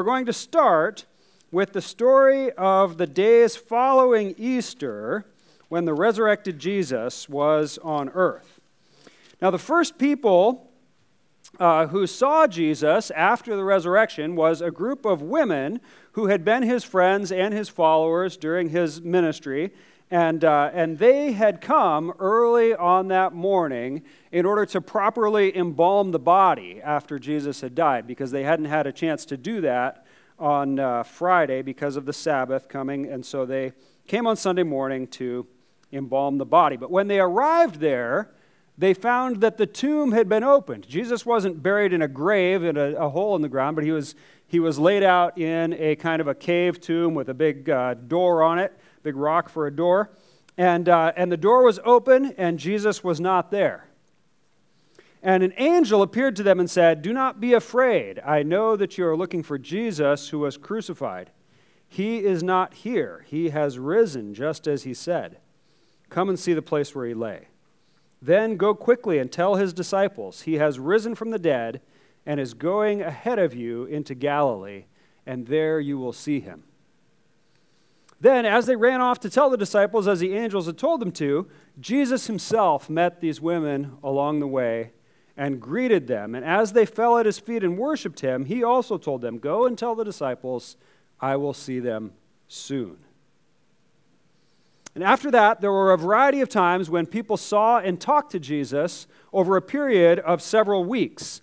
We're going to start with the story of the days following Easter when the resurrected Jesus was on earth. Now, the first people uh, who saw Jesus after the resurrection was a group of women who had been his friends and his followers during his ministry. And, uh, and they had come early on that morning in order to properly embalm the body after Jesus had died, because they hadn't had a chance to do that on uh, Friday because of the Sabbath coming. And so they came on Sunday morning to embalm the body. But when they arrived there, they found that the tomb had been opened. Jesus wasn't buried in a grave in a, a hole in the ground, but he was, he was laid out in a kind of a cave tomb with a big uh, door on it big rock for a door. And, uh, and the door was open, and Jesus was not there. And an angel appeared to them and said, Do not be afraid. I know that you are looking for Jesus who was crucified. He is not here. He has risen, just as he said. Come and see the place where he lay. Then go quickly and tell his disciples, He has risen from the dead and is going ahead of you into Galilee, and there you will see him. Then, as they ran off to tell the disciples, as the angels had told them to, Jesus himself met these women along the way and greeted them. And as they fell at his feet and worshiped him, he also told them, Go and tell the disciples, I will see them soon. And after that, there were a variety of times when people saw and talked to Jesus over a period of several weeks.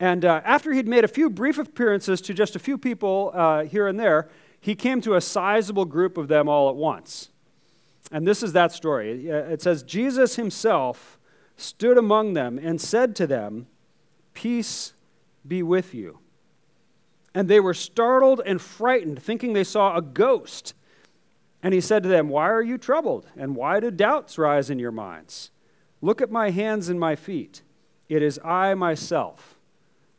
And uh, after he'd made a few brief appearances to just a few people uh, here and there, he came to a sizable group of them all at once. And this is that story. It says, Jesus himself stood among them and said to them, Peace be with you. And they were startled and frightened, thinking they saw a ghost. And he said to them, Why are you troubled? And why do doubts rise in your minds? Look at my hands and my feet. It is I myself.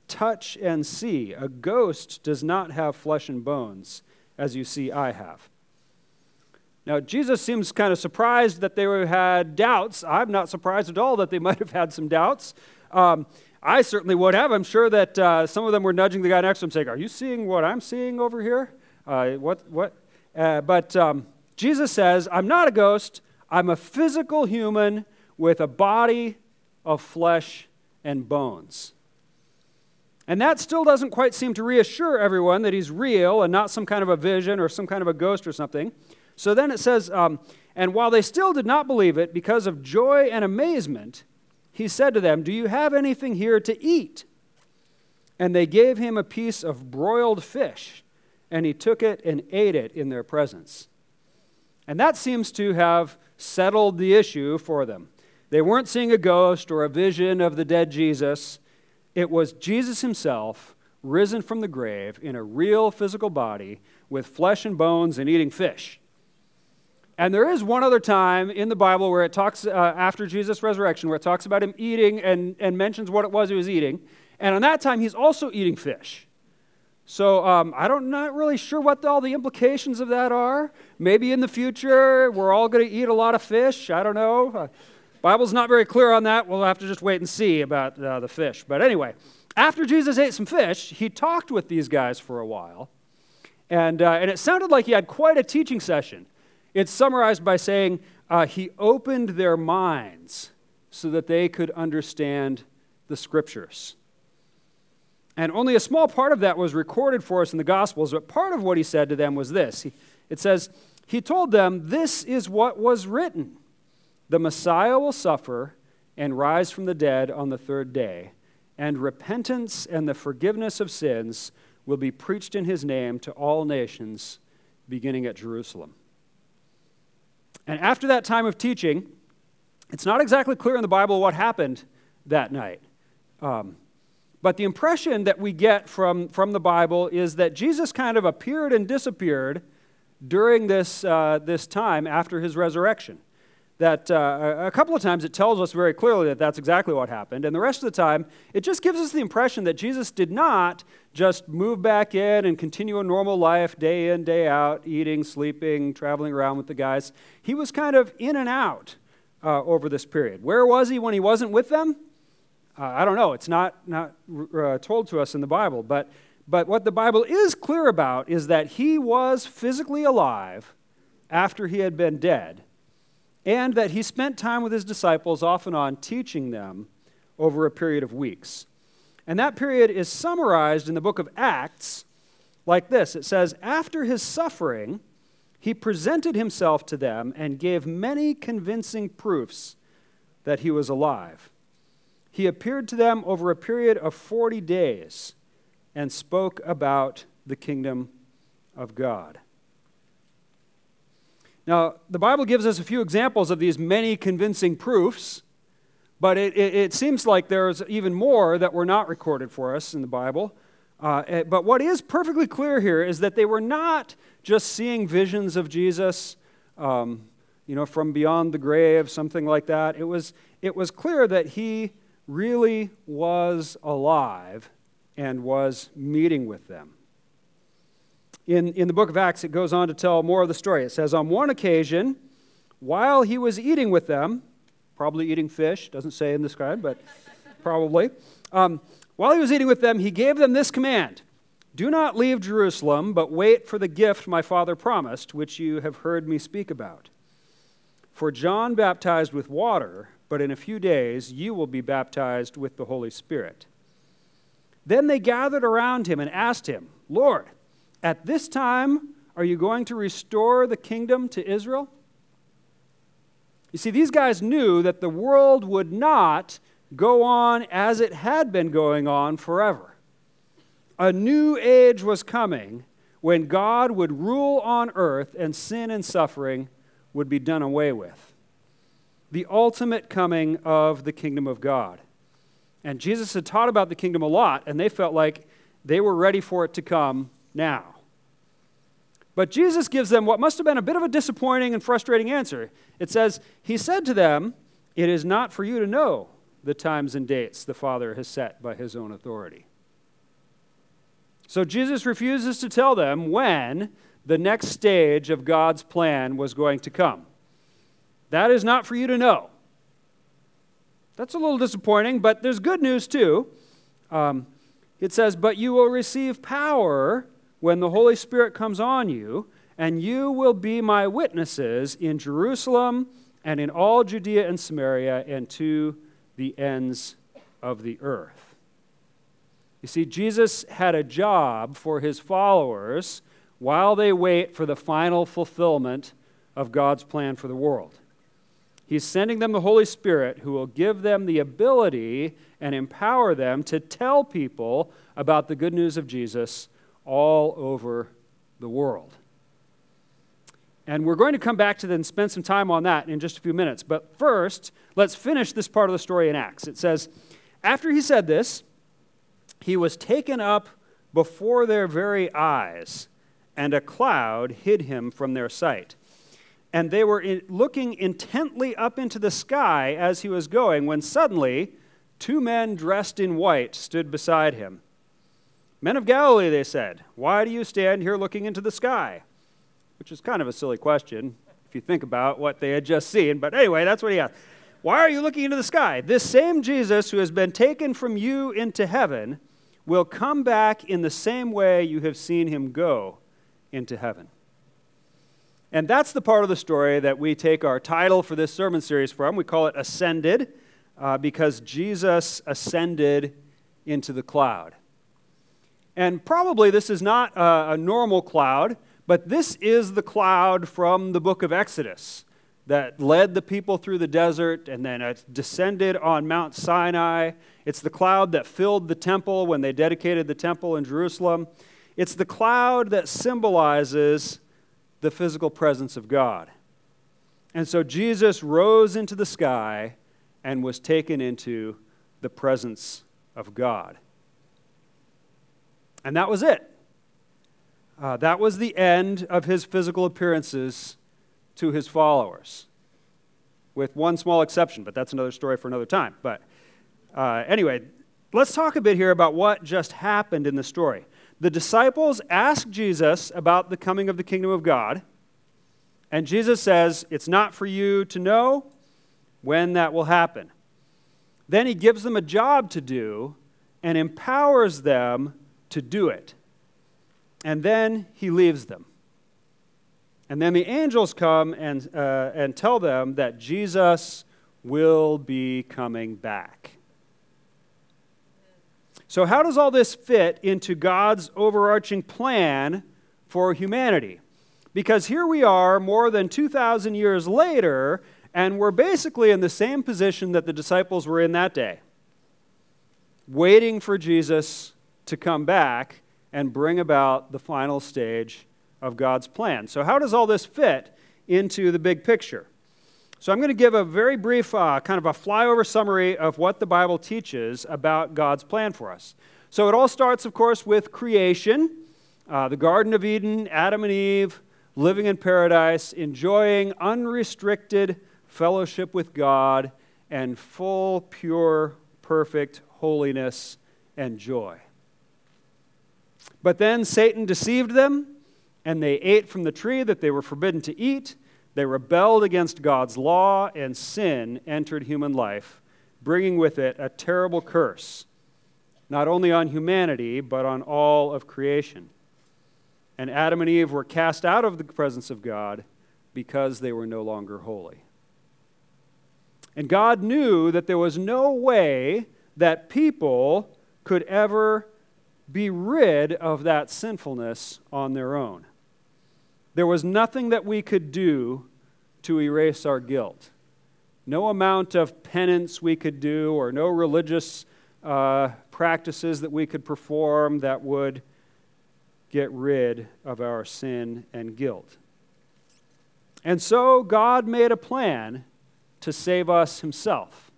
Touch and see. A ghost does not have flesh and bones as you see I have. Now, Jesus seems kind of surprised that they had doubts. I'm not surprised at all that they might have had some doubts. Um, I certainly would have. I'm sure that uh, some of them were nudging the guy next to them, saying, Are you seeing what I'm seeing over here? Uh, what, what? Uh, but um, Jesus says, I'm not a ghost. I'm a physical human with a body of flesh and bones. And that still doesn't quite seem to reassure everyone that he's real and not some kind of a vision or some kind of a ghost or something. So then it says, um, And while they still did not believe it, because of joy and amazement, he said to them, Do you have anything here to eat? And they gave him a piece of broiled fish, and he took it and ate it in their presence. And that seems to have settled the issue for them. They weren't seeing a ghost or a vision of the dead Jesus. It was Jesus himself risen from the grave in a real physical body with flesh and bones and eating fish. And there is one other time in the Bible where it talks, uh, after Jesus' resurrection, where it talks about him eating and, and mentions what it was he was eating. And on that time, he's also eating fish. So um, I don't not really sure what all the implications of that are. Maybe in the future we're all going to eat a lot of fish. I don't know. Bible's not very clear on that. We'll have to just wait and see about uh, the fish. But anyway, after Jesus ate some fish, he talked with these guys for a while. And, uh, and it sounded like he had quite a teaching session. It's summarized by saying uh, he opened their minds so that they could understand the scriptures. And only a small part of that was recorded for us in the Gospels, but part of what he said to them was this. He, it says, He told them, This is what was written the Messiah will suffer and rise from the dead on the third day, and repentance and the forgiveness of sins will be preached in his name to all nations, beginning at Jerusalem. And after that time of teaching, it's not exactly clear in the Bible what happened that night. Um, but the impression that we get from, from the Bible is that Jesus kind of appeared and disappeared during this, uh, this time after his resurrection that uh, a couple of times it tells us very clearly that that's exactly what happened. And the rest of the time, it just gives us the impression that Jesus did not just move back in and continue a normal life day in, day out, eating, sleeping, traveling around with the guys. He was kind of in and out uh, over this period. Where was he when he wasn't with them? Uh, I don't know. It's not, not uh, told to us in the Bible. But, But what the Bible is clear about is that he was physically alive after he had been dead, and that he spent time with his disciples off and on teaching them over a period of weeks. And that period is summarized in the book of Acts like this it says, After his suffering, he presented himself to them and gave many convincing proofs that he was alive. He appeared to them over a period of 40 days and spoke about the kingdom of God. Now, the Bible gives us a few examples of these many convincing proofs, but it, it, it seems like there's even more that were not recorded for us in the Bible. Uh, eh, but what is perfectly clear here is that they were not just seeing visions of Jesus, um, you know, from beyond the grave, something like that. It was, it was clear that he really was alive and was meeting with them. In, in the book of Acts, it goes on to tell more of the story. It says, On one occasion, while he was eating with them, probably eating fish, doesn't say in the scribe, but probably. Um, while he was eating with them, he gave them this command Do not leave Jerusalem, but wait for the gift my father promised, which you have heard me speak about. For John baptized with water, but in a few days you will be baptized with the Holy Spirit. Then they gathered around him and asked him, Lord, at this time are you going to restore the kingdom to Israel? You see, these guys knew that the world would not go on as it had been going on forever. A new age was coming when God would rule on earth and sin and suffering would be done away with. The ultimate coming of the kingdom of God. And Jesus had taught about the kingdom a lot, and they felt like they were ready for it to come now. But Jesus gives them what must have been a bit of a disappointing and frustrating answer. It says, He said to them, It is not for you to know the times and dates the Father has set by his own authority. So Jesus refuses to tell them when the next stage of God's plan was going to come. That is not for you to know. That's a little disappointing, but there's good news too. Um, it says, But you will receive power when the Holy Spirit comes on you, and you will be my witnesses in Jerusalem and in all Judea and Samaria and to the ends of the earth. You see, Jesus had a job for his followers while they wait for the final fulfillment of God's plan for the world. He's sending them the Holy Spirit who will give them the ability and empower them to tell people about the good news of Jesus all over the world. And we're going to come back to and spend some time on that in just a few minutes. But first, let's finish this part of the story in Acts. It says, After he said this, he was taken up before their very eyes, and a cloud hid him from their sight. And they were in, looking intently up into the sky as he was going, when suddenly two men dressed in white stood beside him. Men of Galilee, they said, why do you stand here looking into the sky? which is kind of a silly question if you think about what they had just seen. But anyway, that's what he asked. Why are you looking into the sky? This same Jesus who has been taken from you into heaven will come back in the same way you have seen him go into heaven. And that's the part of the story that we take our title for this sermon series from. We call it Ascended uh, because Jesus ascended into the cloud. And probably this is not a, a normal cloud. But this is the cloud from the book of Exodus that led the people through the desert and then it descended on Mount Sinai. It's the cloud that filled the temple when they dedicated the temple in Jerusalem. It's the cloud that symbolizes the physical presence of God. And so Jesus rose into the sky and was taken into the presence of God. And that was it. Uh, that was the end of his physical appearances to his followers, with one small exception, but that's another story for another time. But uh, anyway, let's talk a bit here about what just happened in the story. The disciples ask Jesus about the coming of the kingdom of God, and Jesus says, It's not for you to know when that will happen. Then he gives them a job to do and empowers them to do it. and then he leaves them. And then the angels come and, uh, and tell them that Jesus will be coming back. So, how does all this fit into God's overarching plan for humanity? Because here we are more than 2,000 years later, and we're basically in the same position that the disciples were in that day, waiting for Jesus to come back and bring about the final stage of God's plan. So, how does all this fit into the big picture? So, I'm going to give a very brief, uh, kind of a flyover summary of what the Bible teaches about God's plan for us. So, it all starts, of course, with creation, uh, the Garden of Eden, Adam and Eve living in paradise, enjoying unrestricted fellowship with God and full, pure, perfect holiness and joy. But then Satan deceived them, and they ate from the tree that they were forbidden to eat. They rebelled against God's law, and sin entered human life, bringing with it a terrible curse, not only on humanity, but on all of creation. And Adam and Eve were cast out of the presence of God because they were no longer holy. And God knew that there was no way that people could ever be rid of that sinfulness on their own. There was nothing that we could do to erase our guilt. No amount of penance we could do, or no religious uh, practices that we could perform that would get rid of our sin and guilt. And so God made a plan to save us himself.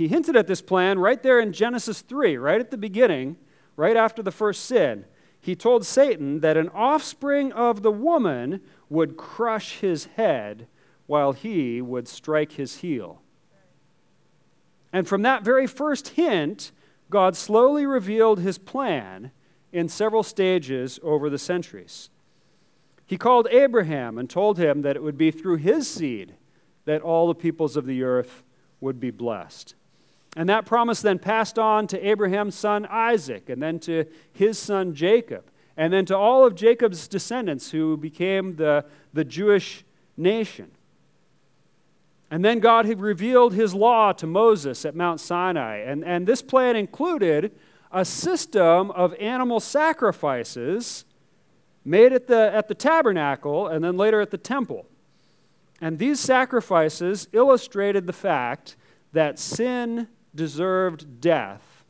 He hinted at this plan right there in Genesis 3, right at the beginning, right after the first sin. He told Satan that an offspring of the woman would crush his head while he would strike his heel. And from that very first hint, God slowly revealed his plan in several stages over the centuries. He called Abraham and told him that it would be through his seed that all the peoples of the earth would be blessed. And that promise then passed on to Abraham's son Isaac, and then to his son Jacob, and then to all of Jacob's descendants who became the, the Jewish nation. And then God had revealed his law to Moses at Mount Sinai. And, and this plan included a system of animal sacrifices made at the, at the tabernacle and then later at the temple. And these sacrifices illustrated the fact that sin deserved death,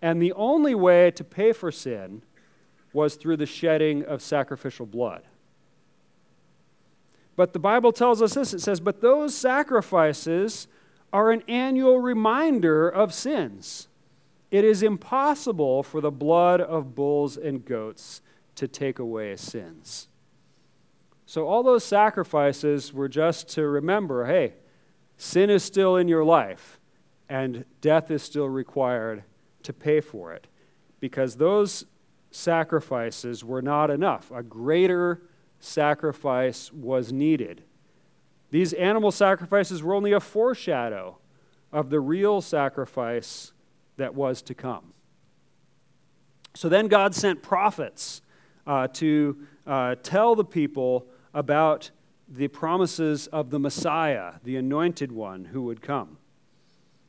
and the only way to pay for sin was through the shedding of sacrificial blood. But the Bible tells us this it says, But those sacrifices are an annual reminder of sins. It is impossible for the blood of bulls and goats to take away sins. So, all those sacrifices were just to remember hey, sin is still in your life, and death is still required to pay for it. Because those sacrifices were not enough. A greater sacrifice was needed. These animal sacrifices were only a foreshadow of the real sacrifice that was to come. So then God sent prophets uh, to uh, tell the people about the promises of the Messiah, the anointed one who would come.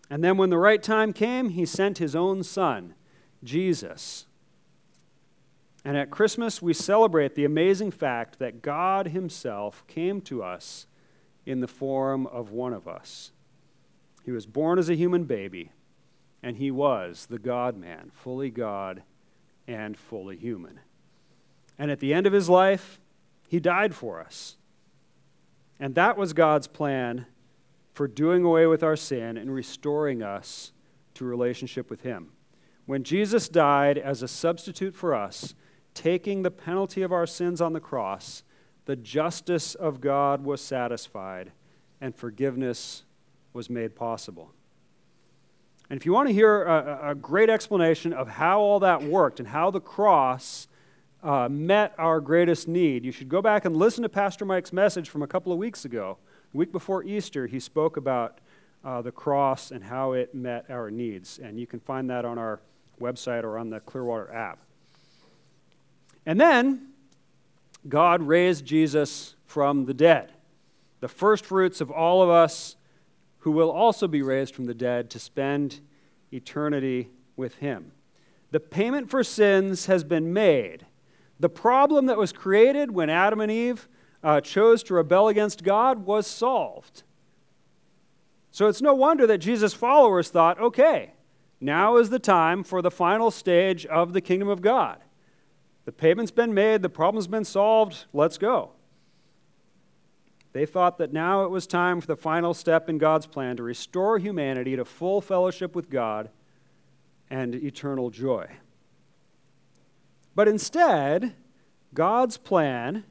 And then when the right time came, he sent his own son, Jesus. And at Christmas, we celebrate the amazing fact that God himself came to us in the form of one of us. He was born as a human baby, and he was the God man, fully God and fully human. And at the end of his life, he died for us. And that was God's plan for doing away with our sin and restoring us to relationship with him. When Jesus died as a substitute for us, taking the penalty of our sins on the cross, the justice of God was satisfied and forgiveness was made possible. And if you want to hear a, a great explanation of how all that worked and how the cross uh, met our greatest need, you should go back and listen to Pastor Mike's message from a couple of weeks ago. The week before Easter, he spoke about uh, the cross and how it met our needs. And you can find that on our website or on the Clearwater app. And then God raised Jesus from the dead, the first fruits of all of us who will also be raised from the dead to spend eternity with him. The payment for sins has been made. The problem that was created when Adam and Eve uh, chose to rebel against God was solved. So it's no wonder that Jesus' followers thought, okay, now is the time for the final stage of the kingdom of God. The payment's been made, the problem's been solved, let's go. They thought that now it was time for the final step in God's plan to restore humanity to full fellowship with God and eternal joy. But instead, God's plan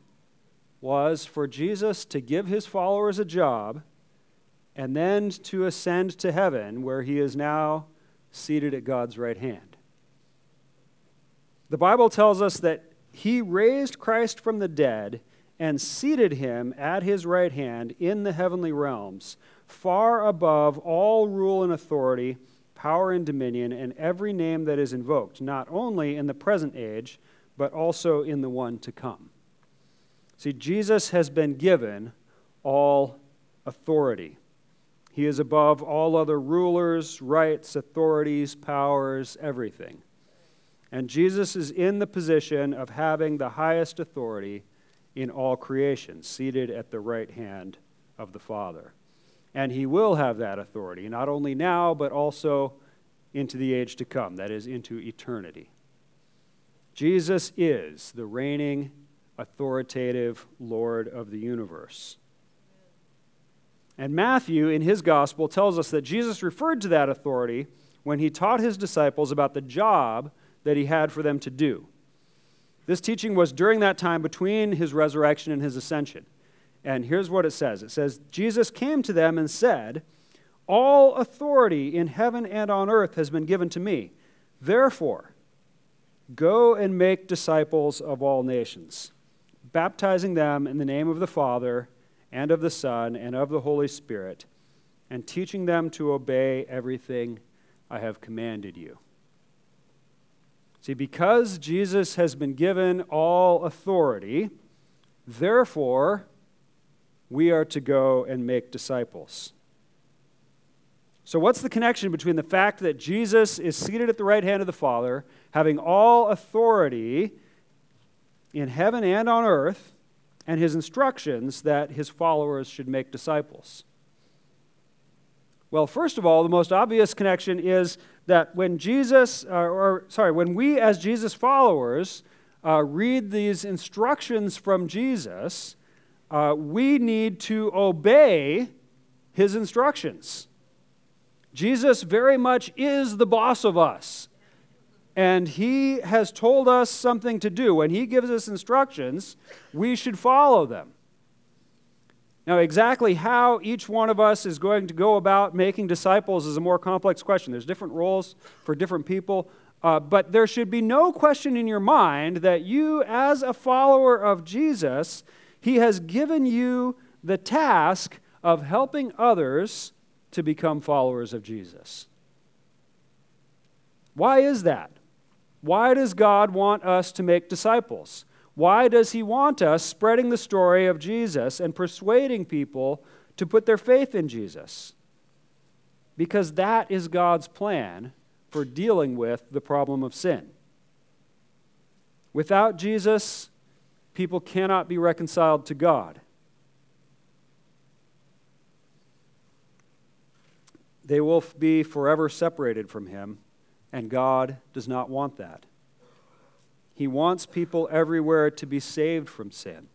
was for Jesus to give his followers a job and then to ascend to heaven, where he is now seated at God's right hand. The Bible tells us that he raised Christ from the dead and seated him at his right hand in the heavenly realms, far above all rule and authority, power and dominion, and every name that is invoked, not only in the present age, but also in the one to come. See, Jesus has been given all authority. He is above all other rulers, rights, authorities, powers, everything. And Jesus is in the position of having the highest authority in all creation, seated at the right hand of the Father. And he will have that authority, not only now, but also into the age to come, that is, into eternity. Jesus is the reigning, authoritative Lord of the universe. And Matthew, in his gospel, tells us that Jesus referred to that authority when he taught his disciples about the job that he had for them to do. This teaching was during that time between his resurrection and his ascension. And here's what it says it says, Jesus came to them and said, All authority in heaven and on earth has been given to me. Therefore, go and make disciples of all nations, baptizing them in the name of the Father and of the Son and of the Holy Spirit, and teaching them to obey everything I have commanded you. See, because Jesus has been given all authority, therefore, we are to go and make disciples. So, what's the connection between the fact that Jesus is seated at the right hand of the Father, having all authority in heaven and on earth, and his instructions that his followers should make disciples? Well, first of all, the most obvious connection is that when Jesus, uh, or sorry, when we as Jesus followers uh, read these instructions from Jesus, uh, we need to obey his instructions. Jesus very much is the boss of us and he has told us something to do. When he gives us instructions, we should follow them. Now, exactly how each one of us is going to go about making disciples is a more complex question. There's different roles for different people, uh, but there should be no question in your mind that you, as a follower of Jesus, he has given you the task of helping others to become followers of Jesus. Why is that? Why does God want us to make disciples? Why does He want us spreading the story of Jesus and persuading people to put their faith in Jesus? Because that is God's plan for dealing with the problem of sin. Without Jesus, people cannot be reconciled to God. They will be forever separated from Him and God does not want that. He wants people everywhere to be saved from sin.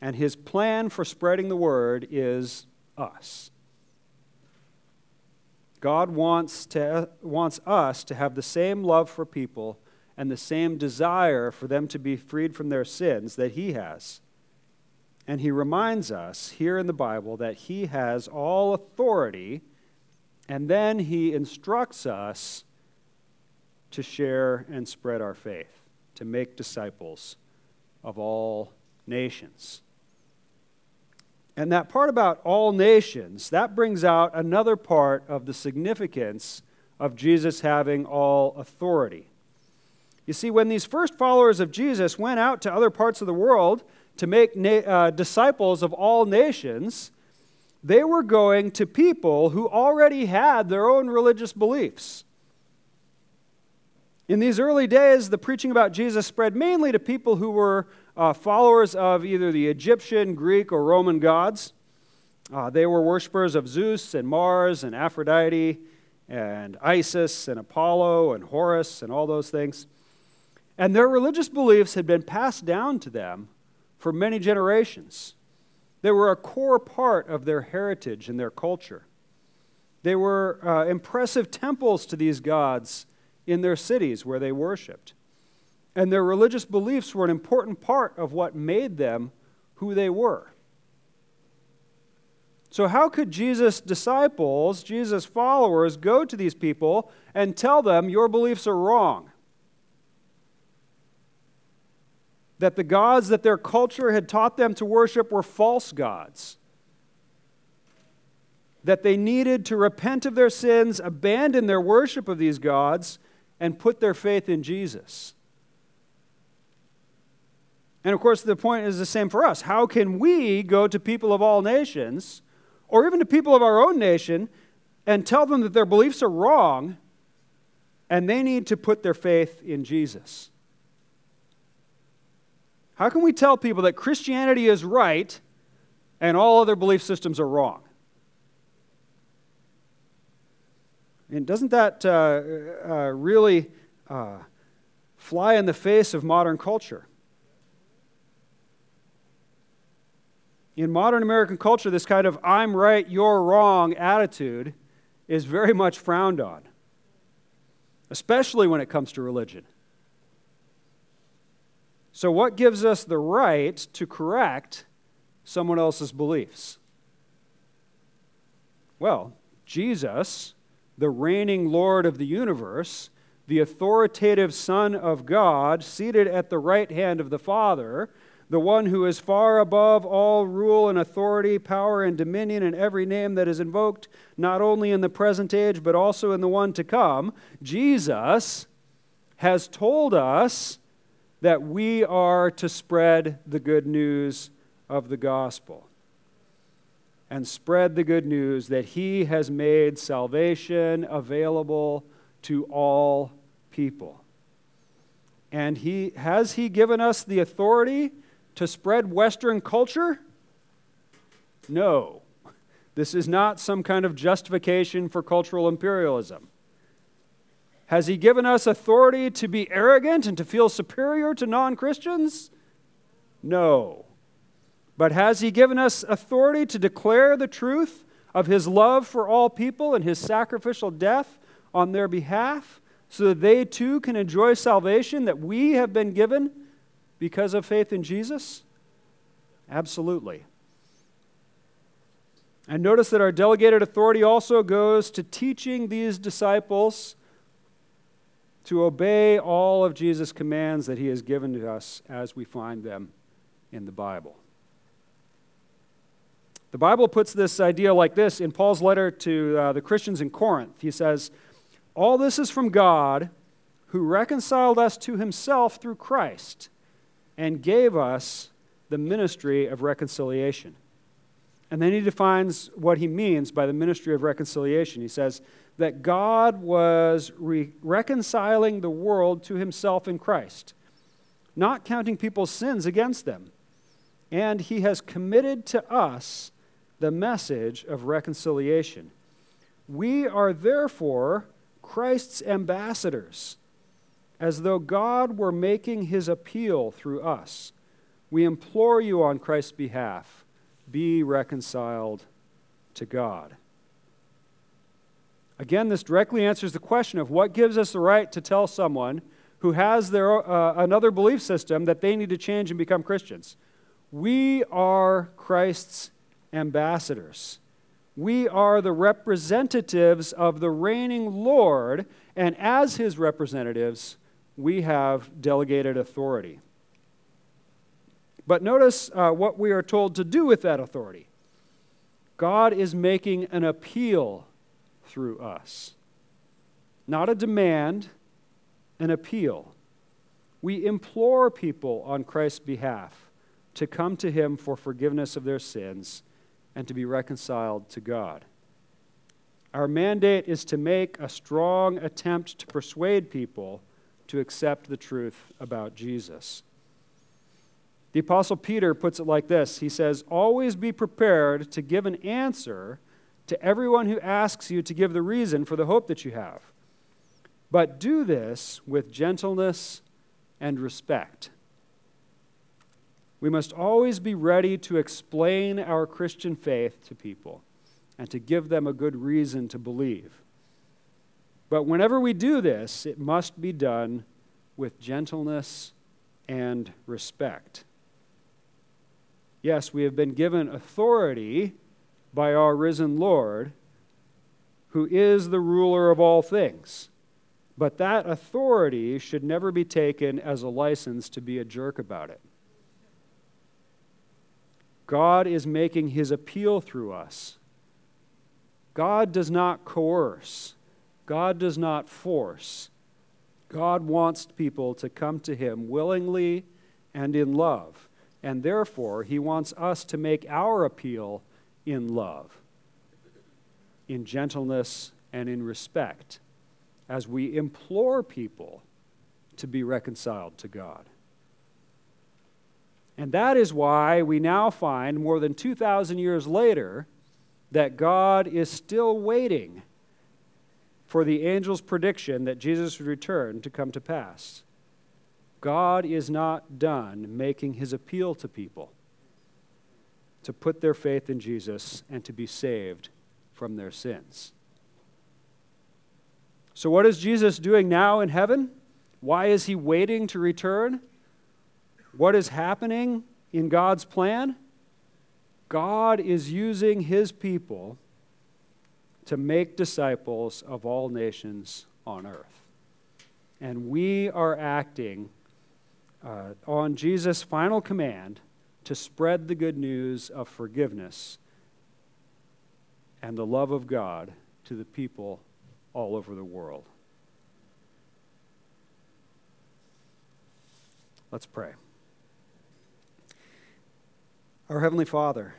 And his plan for spreading the word is us. God wants, to, wants us to have the same love for people and the same desire for them to be freed from their sins that he has. And he reminds us here in the Bible that he has all authority, and then he instructs us to share and spread our faith, to make disciples of all nations. And that part about all nations, that brings out another part of the significance of Jesus having all authority. You see, when these first followers of Jesus went out to other parts of the world to make na- uh, disciples of all nations, they were going to people who already had their own religious beliefs. In these early days, the preaching about Jesus spread mainly to people who were uh, followers of either the Egyptian, Greek, or Roman gods. Uh, they were worshippers of Zeus and Mars and Aphrodite and Isis and Apollo and Horus and all those things. And their religious beliefs had been passed down to them for many generations. They were a core part of their heritage and their culture. They were uh, impressive temples to these gods in their cities where they worshiped. And their religious beliefs were an important part of what made them who they were. So, how could Jesus' disciples, Jesus' followers, go to these people and tell them your beliefs are wrong? That the gods that their culture had taught them to worship were false gods. That they needed to repent of their sins, abandon their worship of these gods, and put their faith in Jesus. And of course, the point is the same for us. How can we go to people of all nations? or even to people of our own nation and tell them that their beliefs are wrong and they need to put their faith in Jesus? How can we tell people that Christianity is right and all other belief systems are wrong? And doesn't that uh, uh, really uh, fly in the face of modern culture? In modern American culture, this kind of I'm right, you're wrong attitude is very much frowned on, especially when it comes to religion. So, what gives us the right to correct someone else's beliefs? Well, Jesus, the reigning Lord of the universe, the authoritative Son of God, seated at the right hand of the Father, the one who is far above all rule and authority, power and dominion, and every name that is invoked, not only in the present age, but also in the one to come, Jesus has told us that we are to spread the good news of the gospel. And spread the good news that He has made salvation available to all people. And he, has He given us the authority? to spread Western culture? No. This is not some kind of justification for cultural imperialism. Has he given us authority to be arrogant and to feel superior to non Christians? No. But has he given us authority to declare the truth of his love for all people and his sacrificial death on their behalf so that they too can enjoy salvation that we have been given because of faith in Jesus? Absolutely. And notice that our delegated authority also goes to teaching these disciples to obey all of Jesus' commands that he has given to us as we find them in the Bible. The Bible puts this idea like this in Paul's letter to uh, the Christians in Corinth. He says, All this is from God who reconciled us to himself through Christ and gave us the ministry of reconciliation. And then he defines what he means by the ministry of reconciliation. He says that God was re- reconciling the world to himself in Christ, not counting people's sins against them. And he has committed to us the message of reconciliation. We are therefore Christ's ambassadors as though God were making his appeal through us. We implore you on Christ's behalf be reconciled to God. Again, this directly answers the question of what gives us the right to tell someone who has their, uh, another belief system that they need to change and become Christians. We are Christ's ambassadors. We are the representatives of the reigning Lord, and as his representatives, we have delegated authority. But notice uh, what we are told to do with that authority. God is making an appeal through us. Not a demand, an appeal. We implore people on Christ's behalf to come to Him for forgiveness of their sins and to be reconciled to God. Our mandate is to make a strong attempt to persuade people to accept the truth about Jesus. The Apostle Peter puts it like this He says, Always be prepared to give an answer to everyone who asks you to give the reason for the hope that you have. But do this with gentleness and respect. We must always be ready to explain our Christian faith to people and to give them a good reason to believe. But whenever we do this, it must be done with gentleness and respect. Yes, we have been given authority by our risen Lord, who is the ruler of all things. But that authority should never be taken as a license to be a jerk about it. God is making his appeal through us. God does not coerce, God does not force. God wants people to come to him willingly and in love. And therefore, he wants us to make our appeal in love, in gentleness, and in respect as we implore people to be reconciled to God. And that is why we now find, more than 2,000 years later, that God is still waiting for the angel's prediction that Jesus would return to come to pass. God is not done making his appeal to people to put their faith in Jesus and to be saved from their sins. So, what is Jesus doing now in heaven? Why is he waiting to return? What is happening in God's plan? God is using his people to make disciples of all nations on earth. And we are acting uh, on Jesus' final command to spread the good news of forgiveness and the love of God to the people all over the world. Let's pray. Our Heavenly Father,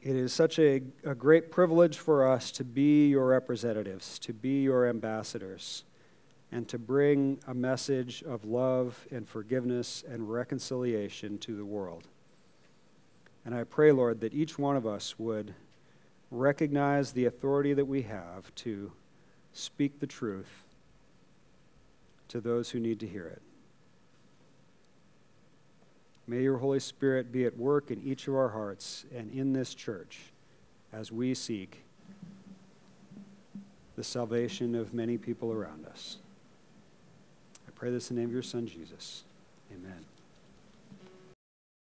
it is such a, a great privilege for us to be your representatives, to be your ambassadors and to bring a message of love and forgiveness and reconciliation to the world. And I pray, Lord, that each one of us would recognize the authority that we have to speak the truth to those who need to hear it. May your Holy Spirit be at work in each of our hearts and in this church as we seek the salvation of many people around us I pray this in the name of your Son, Jesus. Amen.